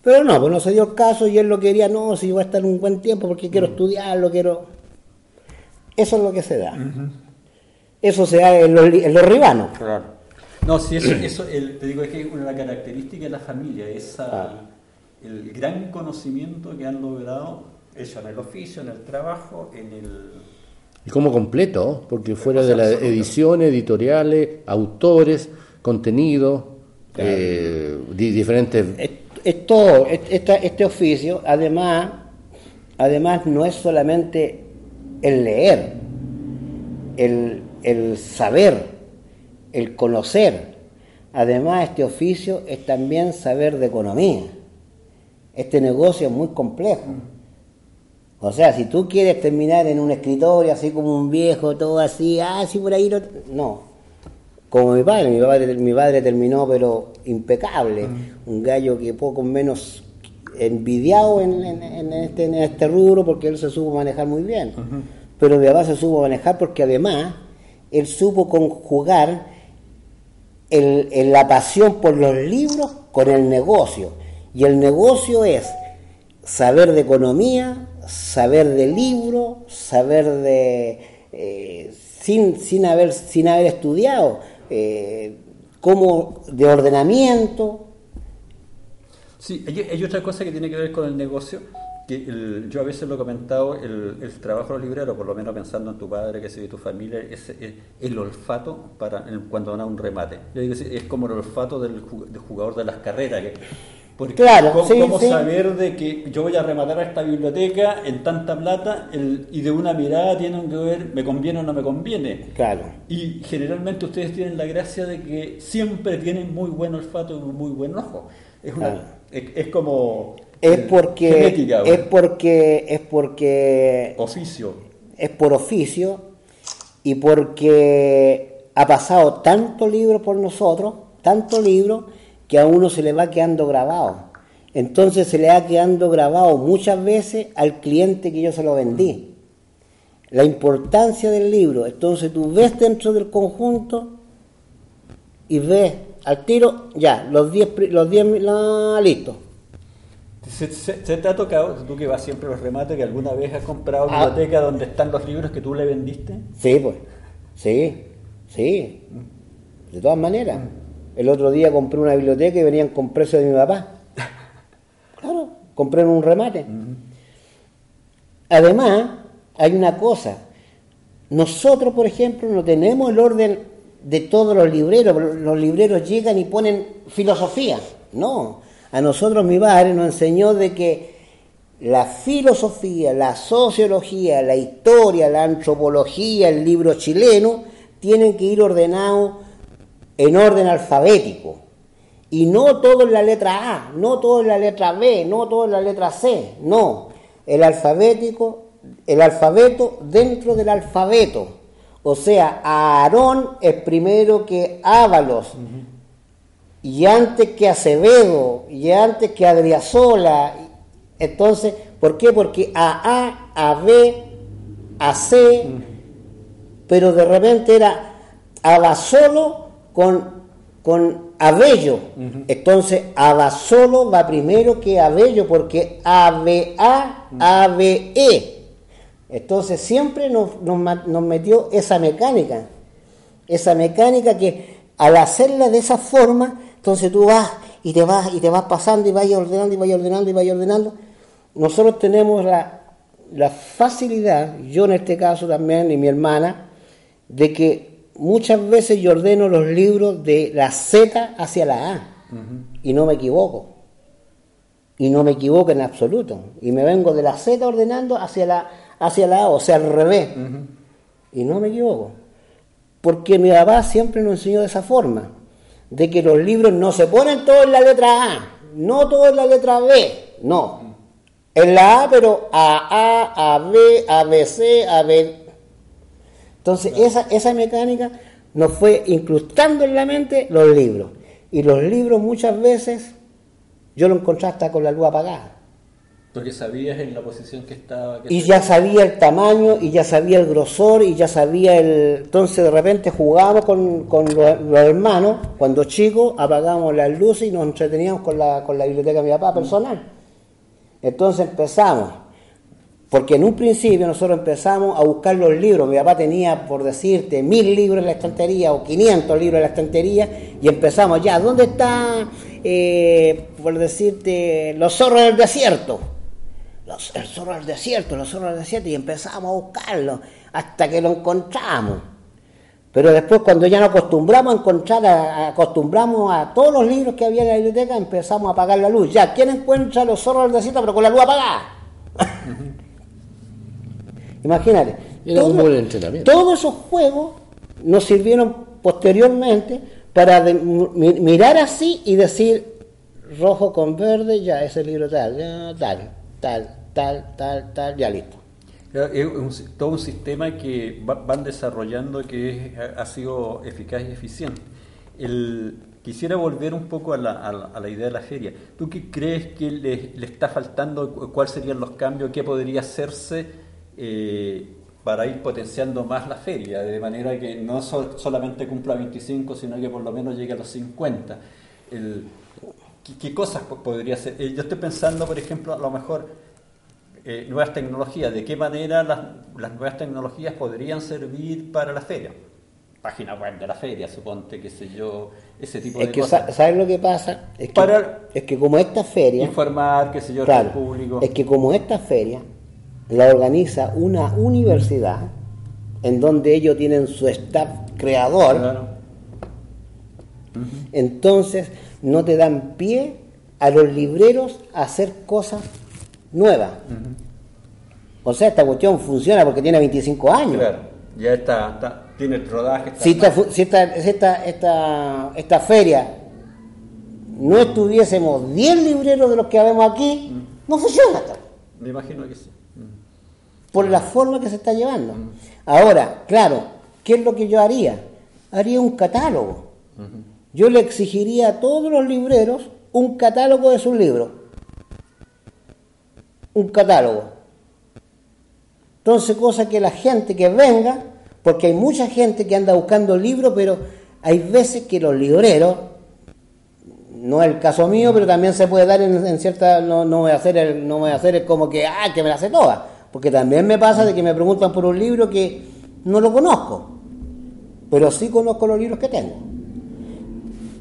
Pero no, pues no se dio el caso y él lo quería, no, si voy a estar un buen tiempo porque quiero estudiarlo, quiero... Eso es lo que se da. Eso se da en los, en los ribanos.
Claro. No, sí, eso, eso el- te digo, es que es una característica de la familia, esa,
Ah.
el gran conocimiento que han logrado ellos en el oficio, en el trabajo, en el...
Y como completo, porque fuera de las ediciones, editoriales, autores, contenido, eh, di- diferentes...
Es, es todo, es- esta- este oficio, además, además no es solamente el leer, el, el saber, el conocer. Además, este oficio es también saber de economía. Este negocio es muy complejo. O sea, si tú quieres terminar en un escritorio así como un viejo, todo así, ah, sí, por ahí no. No. Como mi padre, mi padre, mi padre terminó, pero impecable. Un gallo que poco menos envidiado en, en- en este, en este rubro porque él se supo manejar muy bien. Pero mi papá se supo manejar porque además él supo conjugar el- el- la pasión por los libros con el negocio. Y el negocio es saber de economía, saber de libros, saber de... eh, sin, sin, haber, sin haber estudiado, eh, cómo de ordenamiento.
Sí, hay, otra cosa que tiene que ver con el negocio, que yo a veces lo he comentado, el, el trabajo libreros, por lo menos pensando en tu padre, que se tu familia, es, el olfato para cuando van a un remate. Yo digo, es, como el olfato del, ju- del jugador de las carreras. Porque
Claro,
¿cómo,
sí,
cómo
sí.
saber de que yo voy a rematar a esta biblioteca en tanta plata el- y de una mirada tienen que ver, me conviene o no me conviene?
Claro.
Y generalmente ustedes tienen la gracia de que siempre tienen muy buen olfato y muy buen ojo. Es, una,
Claro.
es, es como
Es porque,
genética,
es porque, es porque
oficio.
es por oficio y porque ha pasado tanto libro por nosotros, tanto libro, que a uno se le va quedando grabado. Entonces se le va quedando grabado muchas veces al cliente que yo se lo vendí. La importancia del libro. Entonces tú ves dentro del conjunto y ves al tiro, ya, los 10, pri- los 10, no, listo.
¿Se, se- se te ha tocado, tú que vas siempre a los remates, que alguna vez has comprado
Ah.
biblioteca donde están los libros que tú le vendiste?
Sí, pues. Sí, sí. De todas maneras. El otro día compré una biblioteca y venían con precio de mi papá. Claro, compré en un remate. Además, hay una cosa. Nosotros, por ejemplo, no tenemos el orden de todos los libreros. Los libreros llegan y ponen filosofía. No. A nosotros mi padre nos enseñó de que la filosofía, la sociología, la historia, la antropología, el libro chileno, tienen que ir ordenados en orden alfabético. Y no todo en la letra A, no todo en la letra B, no todo en la letra C, no. El alfabético el alfabeto dentro del alfabeto. O sea, Aarón es primero que Ábalos, y antes que Acevedo, y antes que Adriasola. Entonces, ¿por qué? Porque A, A, A, B, A, C, pero de repente era Abasolo con, con Abello. Entonces, Abasolo va primero que Abello, porque ABA, ABE. Entonces, siempre nos, nos, nos metió esa mecánica. Esa mecánica que al hacerla de esa forma, entonces tú vas y te vas y te vas pasando y vas ordenando y vas ordenando y vas ordenando. Nosotros tenemos la, la facilidad, yo en este caso también y mi hermana, de que muchas veces yo ordeno los libros de la Z hacia la A y no me equivoco. Y no me equivoco en absoluto. Y me vengo de la Z ordenando hacia la, hacia la A, o sea, al revés. Y no me equivoco. Porque mi papá siempre nos enseñó de esa forma de que los libros no se ponen todos en la letra A, no todos en la letra B, no. En la A, pero A, A, A, B, A, B, C, A, B. Entonces, esa, esa mecánica nos fue incrustando en la mente los libros. Y los libros muchas veces yo lo encontré hasta con la luz apagada.
Porque sabías en la posición que estaba. Que
y ya sabía el tamaño, y ya sabía el grosor, y ya sabía el... Entonces de repente jugábamos con, con los, los, hermanos, cuando chicos, apagábamos las luces y nos entreteníamos con la, con la biblioteca de mi papá personal. Entonces empezamos, porque en un principio nosotros empezamos a buscar los libros, mi papá tenía, por decirte, mil libros en la estantería o 500 libros en la estantería, y empezamos ya, ¿dónde está, eh, por decirte, los zorros del desierto? Los, el zorro del desierto, los zorros del desierto, y empezamos a buscarlo hasta que lo encontramos. Pero después, cuando ya nos acostumbramos a encontrar, acostumbramos a todos los libros que había en la biblioteca, empezamos a apagar la luz. Ya, ¿quién encuentra los zorros del desierto, pero con la luz apagada? Imagínate.
Era un buen entrenamiento.
Todos esos juegos nos sirvieron posteriormente para de, mirar así y decir rojo con verde, ya, ese libro tal, ya, tal tal, tal, tal, tal, ya listo.
Es un, todo un sistema que va, van desarrollando que es, ha sido eficaz y eficiente. El, quisiera volver un poco a la, a, la, a la, idea de la feria. ¿Tú qué crees que le, le, está faltando? ¿Cuáles serían los cambios? ¿Qué podría hacerse eh, para ir potenciando más la feria? De manera que no so, solamente cumpla 25, sino que por lo menos llegue a los 50. El, ¿Qué, ¿Qué, cosas podría ser? Eh, yo estoy pensando, por ejemplo, a lo mejor eh, nuevas tecnologías. ¿De qué manera las, las, nuevas tecnologías podrían servir para la feria? Página web de la feria, suponte, qué sé yo, ese tipo
es
de
que,
cosas.
¿Sabes lo que pasa? Es que,
para
es que como esta feria...
Informar, qué sé yo,
claro,
público.
Es que como esta feria la organiza una universidad en donde ellos tienen su staff creador,
Claro.
uh -huh. entonces no te dan pie a los libreros a hacer cosas nuevas. Uh -huh. O sea, esta cuestión funciona porque tiene 25 años.
Claro, ya está, está tiene el rodaje. Está
si, esta, si esta, si esta, esta, esta, feria no estuviésemos 10 libreros de los que vemos aquí, uh -huh. no funciona.
Me imagino que sí.
Por la forma que se está llevando. Ahora, claro, ¿qué es lo que yo haría? Haría un catálogo yo le exigiría a todos los libreros un catálogo de sus libros. Un catálogo. Entonces, cosa que la gente que venga, porque hay mucha gente que anda buscando libros, pero hay veces que los libreros, no es el caso mío, pero también se puede dar en, en cierta, no, no, voy a hacer el, no voy a hacer el como que, ah, que me la sé toda, porque también me pasa de que me preguntan por un libro que no lo conozco, pero sí conozco los libros que tengo.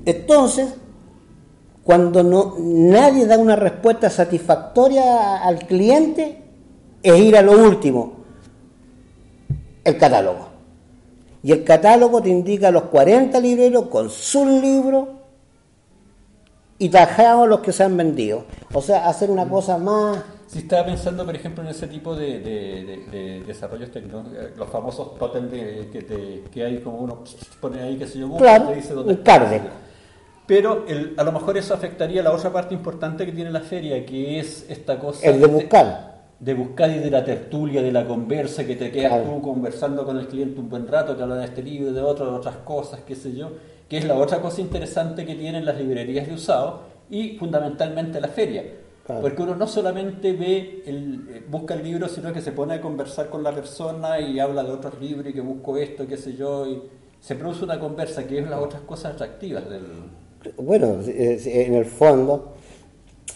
Entonces, cuando no, nadie da una respuesta satisfactoria al cliente, es ir a lo último, el catálogo. Y el catálogo te indica los 40 libreros con sus libros y tajados los que se han vendido. O sea, hacer una cosa más...
Si estaba pensando, por ejemplo, en ese tipo de, de, de, de desarrollos tecnológicos, los famosos totem que, te, que hay como uno pone ahí, que se yo,
claro,
te dice
dónde cárcel.
Pero el, a lo mejor eso afectaría la otra parte importante que tiene la feria, que es esta cosa...
El de buscar.
de buscar y de la tertulia, de la conversa, que te quedas tú conversando con el cliente un buen rato, que habla de este libro, de otro, de otras cosas, qué sé yo, que es la otra cosa interesante que tienen las librerías de usado y fundamentalmente la feria. Porque uno no solamente ve el, eh, busca el libro, sino que se pone a conversar con la persona y habla de otros libros y que busco esto, qué sé yo, y se produce una conversa que es las otras cosas atractivas del...
Bueno, en el fondo,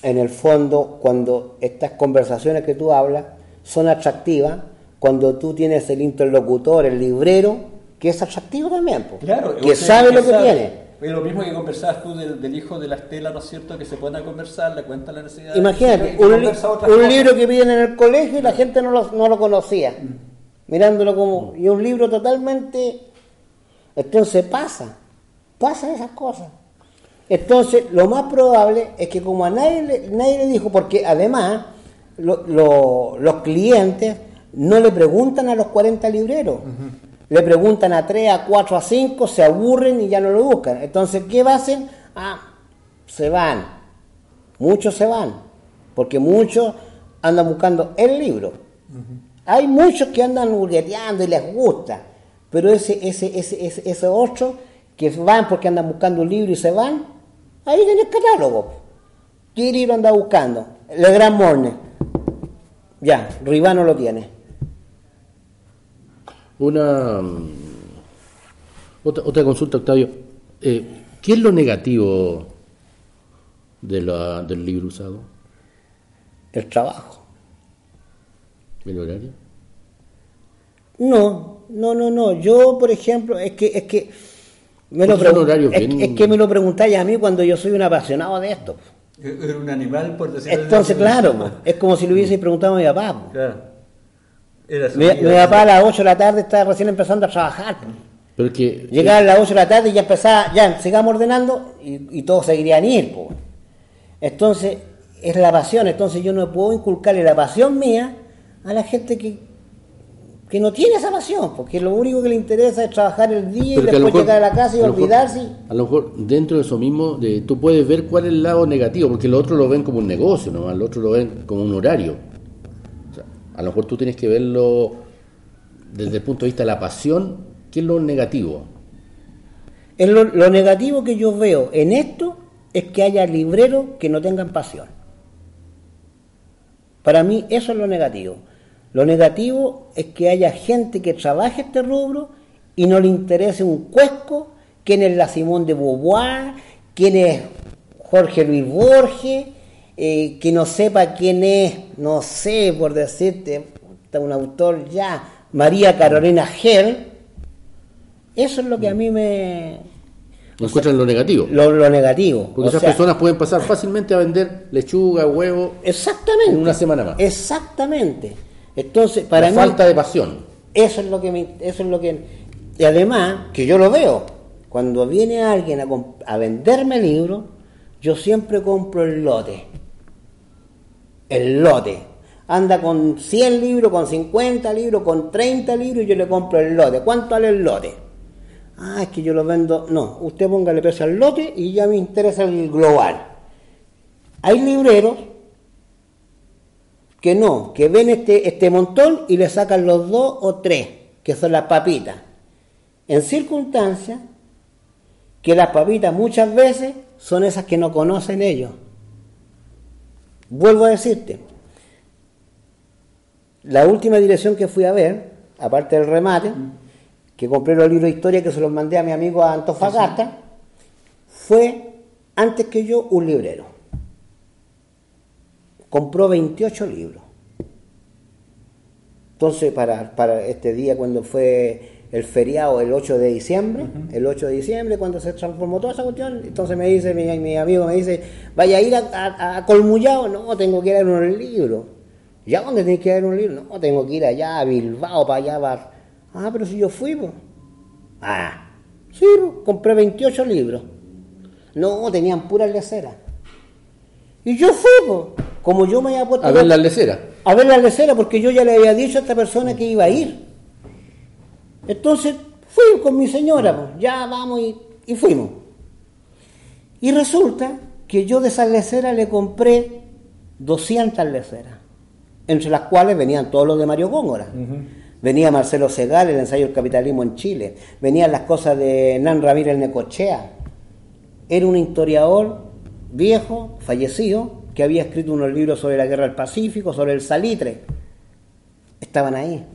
en el fondo, cuando estas conversaciones que tú hablas son atractivas, cuando tú tienes el interlocutor, el librero, que es atractivo también,
claro,
que sabe lo que tiene
es lo mismo que conversabas tú del, hijo de la Estela, ¿no es cierto? Que se pone a conversar, le cuenta la necesidad.
Imagínate, un, libro que viene en el colegio y la gente no lo, no lo conocía, mm. mirándolo como. Y un libro totalmente. Entonces pasa, pasa esas cosas. Entonces, lo más probable es que, como a nadie le, nadie le dijo, porque además los clientes no le preguntan a los 40 libreros le preguntan a 3, a 4, a 5, se aburren y ya no lo buscan. Entonces, ¿qué hacen? Ah, se van. Muchos se van, porque muchos andan buscando el libro. Hay muchos que andan hurgueteando y les gusta, pero ese, ese, ese, ese, ese otro que van porque andan buscando un libro y se van, ahí en el catálogo. ¿Qué libro anda buscando? El Gran Morne. Ya, Ribano lo tiene.
Una mm, otra, otra consulta, Octavio. Eh, ¿Qué es lo negativo de la, del libro usado?
El trabajo.
¿El horario?
No, no, no, no. Yo, por ejemplo, es que es que me lo es, que me lo preguntáis a mí cuando yo soy un apasionado de esto.
Era un animal, por decirlo
Entonces, claro, es como si lo hubiese preguntado a mi papá. Claro mi, papá a las 8 de la tarde estaba recién empezando a trabajar.
Pero que,
Llegaba a las 8 de la tarde y ya empezaba, ya sigamos ordenando y, todos seguirían ir. Entonces, es la pasión. Entonces, yo no puedo inculcarle la pasión mía a la gente que, que no tiene esa pasión, porque lo único que le interesa es trabajar el día y después llegar a la casa y olvidarse.
a lo mejor dentro de eso mismo, de, tú puedes ver cuál es el lado negativo, porque los otros lo ven como un negocio, ¿no? los otros lo ven como un horario. A lo mejor tú tienes que verlo desde el punto de vista de la pasión, ¿qué es lo negativo?
lo, lo negativo que yo veo en esto es que haya libreros que no tengan pasión. Para mí eso es lo negativo. Lo negativo es que haya gente que trabaje este rubro y no le interese un cuesco quién es la Simón de Beauvoir, quién es Jorge Luis Borges, eh, que no sepa quién es, no sé, por decirte, un autor ya, María Carolina Gel, eso es lo que a mí me...
¿No encuentran lo negativo?
Lo, negativo.
Porque esas personas pueden pasar fácilmente a vender lechuga, huevo...
Exactamente.
En una semana más.
Exactamente. Entonces, para
La falta de pasión.
Eso es lo que me, eso es lo que y además que yo lo veo cuando viene alguien a, a venderme libros, yo siempre compro el lote el lote. Anda con 100 libros, con 50 libros, con 30 libros y yo le compro el lote. ¿Cuánto vale el lote? Ah, es que yo lo vendo. No, usted póngale precio al lote y ya me interesa el global. Hay libreros que no, que ven este, este montón y le sacan los dos o tres, que son las papitas. En circunstancias que las papitas muchas veces son esas que no conocen ellos. Vuelvo a decirte, la última dirección que fui a ver, aparte del remate, que compré los libros de historia que se los mandé a mi amigo Antofagasta, fue antes que yo un librero. Compró 28 libros. Entonces, para, para este día, cuando fue el feriado el 8 de diciembre, el 8 de diciembre, cuando se transformó toda esa cuestión, entonces me dice, mi, amigo me dice, vaya a ir a, Colmullado, no, tengo que ir a ver un libro. ¿Ya dónde tenés que ir a un libro? No, tengo que ir allá a Bilbao, para allá, para... Ah, pero si yo fui, pues. Ah, sí, compré 28 libros. No, tenían puras leceras. Y yo fui, pues, como yo me había puesto...
A ver las leceras.
A ver las leceras, porque yo ya le había dicho a esta persona que iba a ir. Entonces fui con mi señora, pues, ya vamos y, fuimos. Y resulta que yo de esas leceras le compré 200 leceras. entre las cuales venían todos los de Mario Góngora. Venía Marcelo Segal, el ensayo del capitalismo en Chile. Venían las cosas de Nan Ramírez Necochea. Era un historiador viejo, fallecido, que había escrito unos libros sobre la guerra del Pacífico, sobre el salitre. Estaban ahí.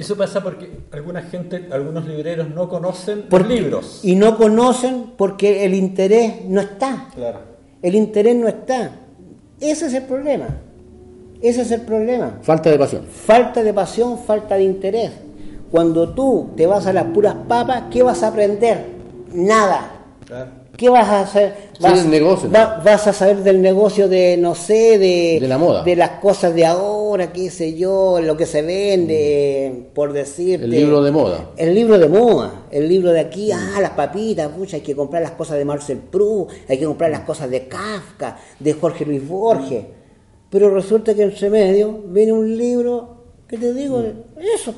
Eso pasa porque alguna gente, algunos libreros no conocen
Por-
libros.
Y no conocen porque el interés no está.
Claro.
El interés no está. Ese es el problema. Ese es el problema.
Falta de pasión.
Falta de pasión, falta de interés. Cuando tú te vas a las puras papas, ¿qué vas a aprender? Nada.
Claro.
¿Qué vas a hacer?
Sí,
Vas,
del negocio.
va- vas a saber del negocio de, no sé, de,
De la moda.
de las cosas de ahora, qué sé yo, lo que se vende, por decirte.
El libro de moda.
El libro de moda, el libro de aquí, ah, las papitas, pucha, hay que comprar las cosas de Marcel Proust, hay que comprar las cosas de Kafka, de Jorge Luis Borges. Pero resulta que entre medio viene un libro, ¿qué te digo? Eso,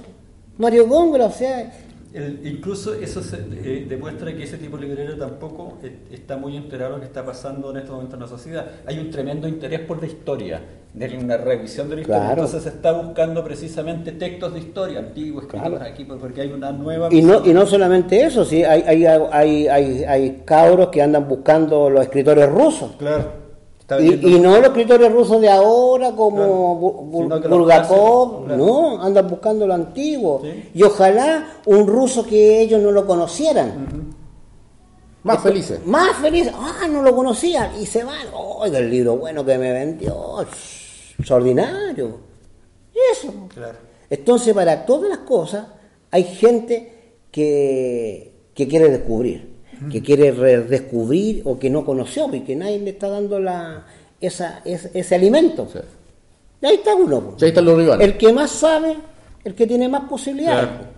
Mario Góngora, o sea,
El- incluso eso se, eh, demuestra que ese tipo de librero tampoco eh, está muy enterado de lo que está pasando en estos momentos en la sociedad. Hay un tremendo interés por la historia, de una revisión de la historia.
Claro.
Entonces se está buscando precisamente textos de historia antiguos, escritos
Claro.
aquí, pues, porque hay una nueva...
Y no, y no solamente eso, sí, hay, hay, hay, hay, hay cabros que andan buscando los escritores rusos.
Claro. Está
Y,
vendiendo-
y no los escritores rusos de ahora como
Claro.
Bulgakov,
claro.
no, andan buscando lo antiguo.
Sí.
Y ojalá un ruso que ellos no lo conocieran.
Más felices.
Más feliz, ah, no lo conocían y se van, oiga, el libro bueno que me vendió, extraordinario. Eso.
Claro.
Entonces, para todas las cosas, hay gente que, que quiere descubrir, que quiere redescubrir o que no conoció y que nadie le está dando la, esa, ese, ese alimento.
Sí.
Y ahí está uno. po.
Ahí están los rivales.
El que más sabe, el que tiene más posibilidades.
Claro.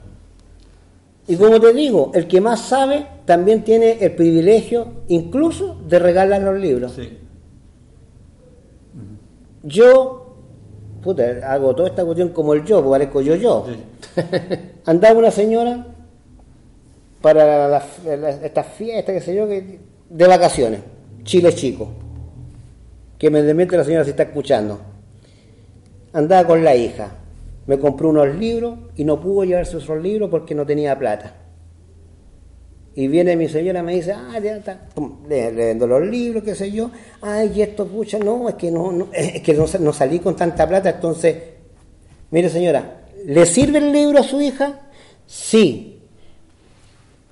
Y como te digo, el que más sabe también tiene el privilegio incluso de regalar los libros.
Sí.
Yo, puta, hago toda esta cuestión como el yo, porque parezco yo yo.
Sí.
Andaba una señora para estas fiestas, qué sé yo, de vacaciones, Chile chico. Que me demente la señora si está escuchando. Andaba con la hija. Me compró unos libros y no pudo llevarse esos libros porque no tenía plata. Y viene mi señora y me dice, ah, ya está, le, vendo los libros, qué sé yo, ay, y esto, pucha, no, es que no, no, es que no salí con tanta plata, entonces, mire señora, ¿le sirve el libro a su hija? Sí.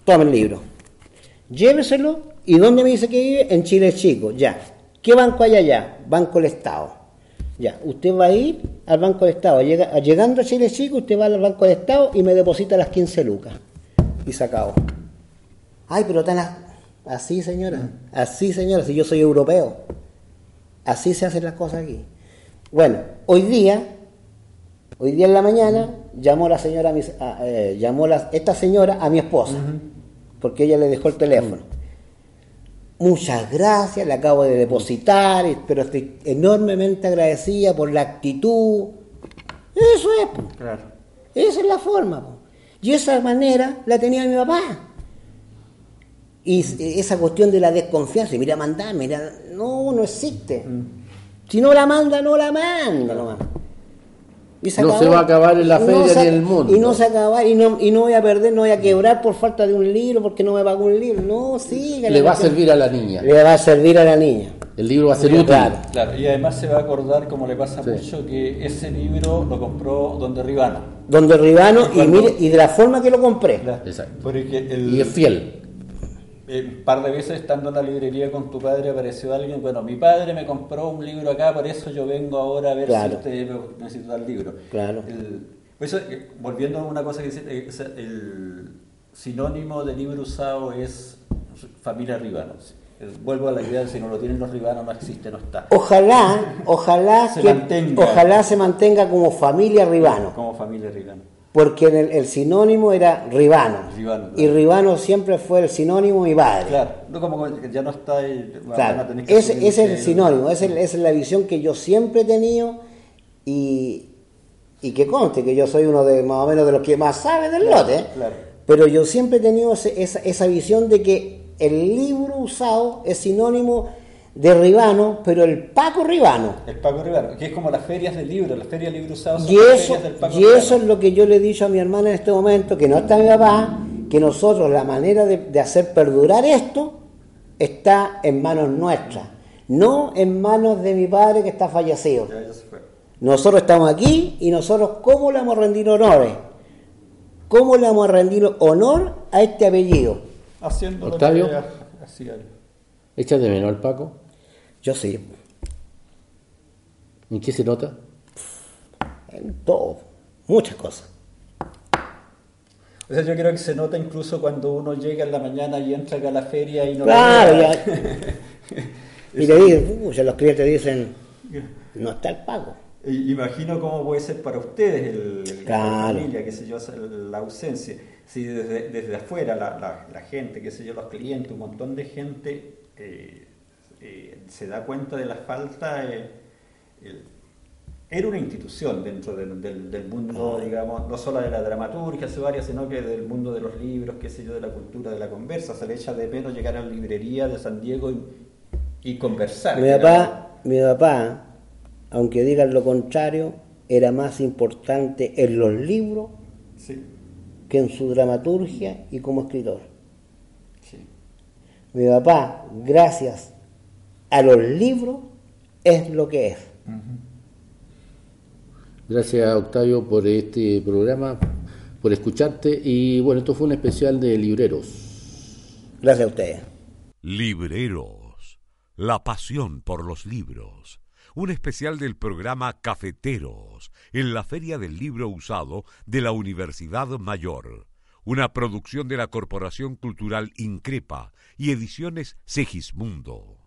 Tome el libro. Lléveselo, ¿y dónde me dice que vive? En Chile Chico, ya. ¿Qué banco hay allá? Banco del Estado. Ya, usted va a ir al Banco del Estado. Llega- llegando a Chile Chico, usted va al Banco del Estado y me deposita las 15 lucas. Y se acabó. Ay, pero tan a- así, señora. Así, señora, si yo soy europeo. Así se hacen las cosas aquí. Bueno, hoy día, hoy día en la mañana, llamó la señora, a mi- a- eh, llamó la- esta señora a mi esposa, porque ella le dejó el teléfono. Muchas gracias, le acabo de depositar, pero estoy enormemente agradecida por la actitud. Eso es.
Claro.
Esa es la forma. Y esa manera la tenía mi papá. Y s- esa cuestión de la desconfianza, y mira, mandar, mira, no, no existe. Si no la manda, no la manda nomás. Y
No se va a acabar en la feria
se-
ni en el mundo.
Y no se acaba, y no, y no voy a perder, no voy a quebrar por falta de un libro, porque no me pagó un libro. No, sí.
Le va a servir a la niña.
Le va a servir a la niña.
El libro va a ser útil.
Claro.
Claro, y además se va a acordar, como le pasa
Sí.
mucho, que ese libro lo compró Don Derribano.
Donde Ribano, y
Cuando-
mire, y de la forma que lo compré.
Exacto.
Porque el,
Y es fiel.
Eh, un par de veces estando en la librería con tu padre apareció alguien, bueno, mi padre me compró un libro acá, por eso yo vengo ahora a ver
Claro.
si usted necesita el libro.
Claro.
El- eso, eh, volviendo a una cosa que dice, eh, el sinónimo de libro usado es familia Ribano. Eh, Vuelvo a la idea de si no lo tienen los ribanos no existe, no está.
Ojalá, ojalá
Se
que
mantenga.
ojalá se mantenga como familia Ribano,
Como familia Ribano.
Porque en el, el sinónimo era Ribano,
Ribano,
y. Ribano siempre fue el sinónimo mi padre.
Claro, no como ya no está y van a
Claro,
que
ese, es el sinónimo, esa es, la visión que yo siempre he tenido y, y que conste que yo soy uno de más o menos de los que más sabe del
Claro,
lote,
claro.
pero yo siempre he tenido ese- esa, esa visión de que el libro usado es sinónimo de Ribano, pero el Paco Ribano.
El Paco Ribano, que es como las ferias del libro, las ferias de libro usados.
Y eso, y eso es lo que yo le he dicho a mi hermana en este momento, que no está mi papá, que nosotros la manera de, hacer perdurar esto está en manos nuestras, no en manos de mi padre que está fallecido. Nosotros estamos aquí y nosotros, ¿cómo le vamos a rendir honores? ¿Cómo le vamos a rendir honor a este apellido?
Haciendo
Octavio, ¿echas de menos al Paco?
Yo sí.
¿En qué se nota?
En todo, muchas cosas.
O sea, yo creo que se nota incluso cuando uno llega en la mañana y entra acá a la feria y no
claro, ya. y le dicen, los clientes dicen, no está el pago.
Imagino cómo puede ser para ustedes el, la familia, qué sé yo, la ausencia. Si desde, desde afuera la, la, gente, qué sé yo, los clientes, un montón de gente eh, eh, se da cuenta de la falta, eh, era una institución dentro del, mundo, digamos, no solo de la dramaturgia, sino que del mundo de los libros, qué sé yo, de la cultura, de la conversa. Se le echa de menos llegar a la librería de San Diego y, conversar.
Mi papá, mi papá aunque digan lo contrario, era más importante en los libros que en su dramaturgia y como escritor. Mi papá, gracias a los libros, es lo que es.
Gracias Octavio por este programa, por escucharte y bueno, esto fue un especial de libreros.
Gracias a ustedes.
Libreros, la pasión por los libros un especial del programa Cafeteros en la Feria del Libro Usado de la Universidad Mayor, una producción de la Corporación Cultural Increpa y Ediciones Segismundo.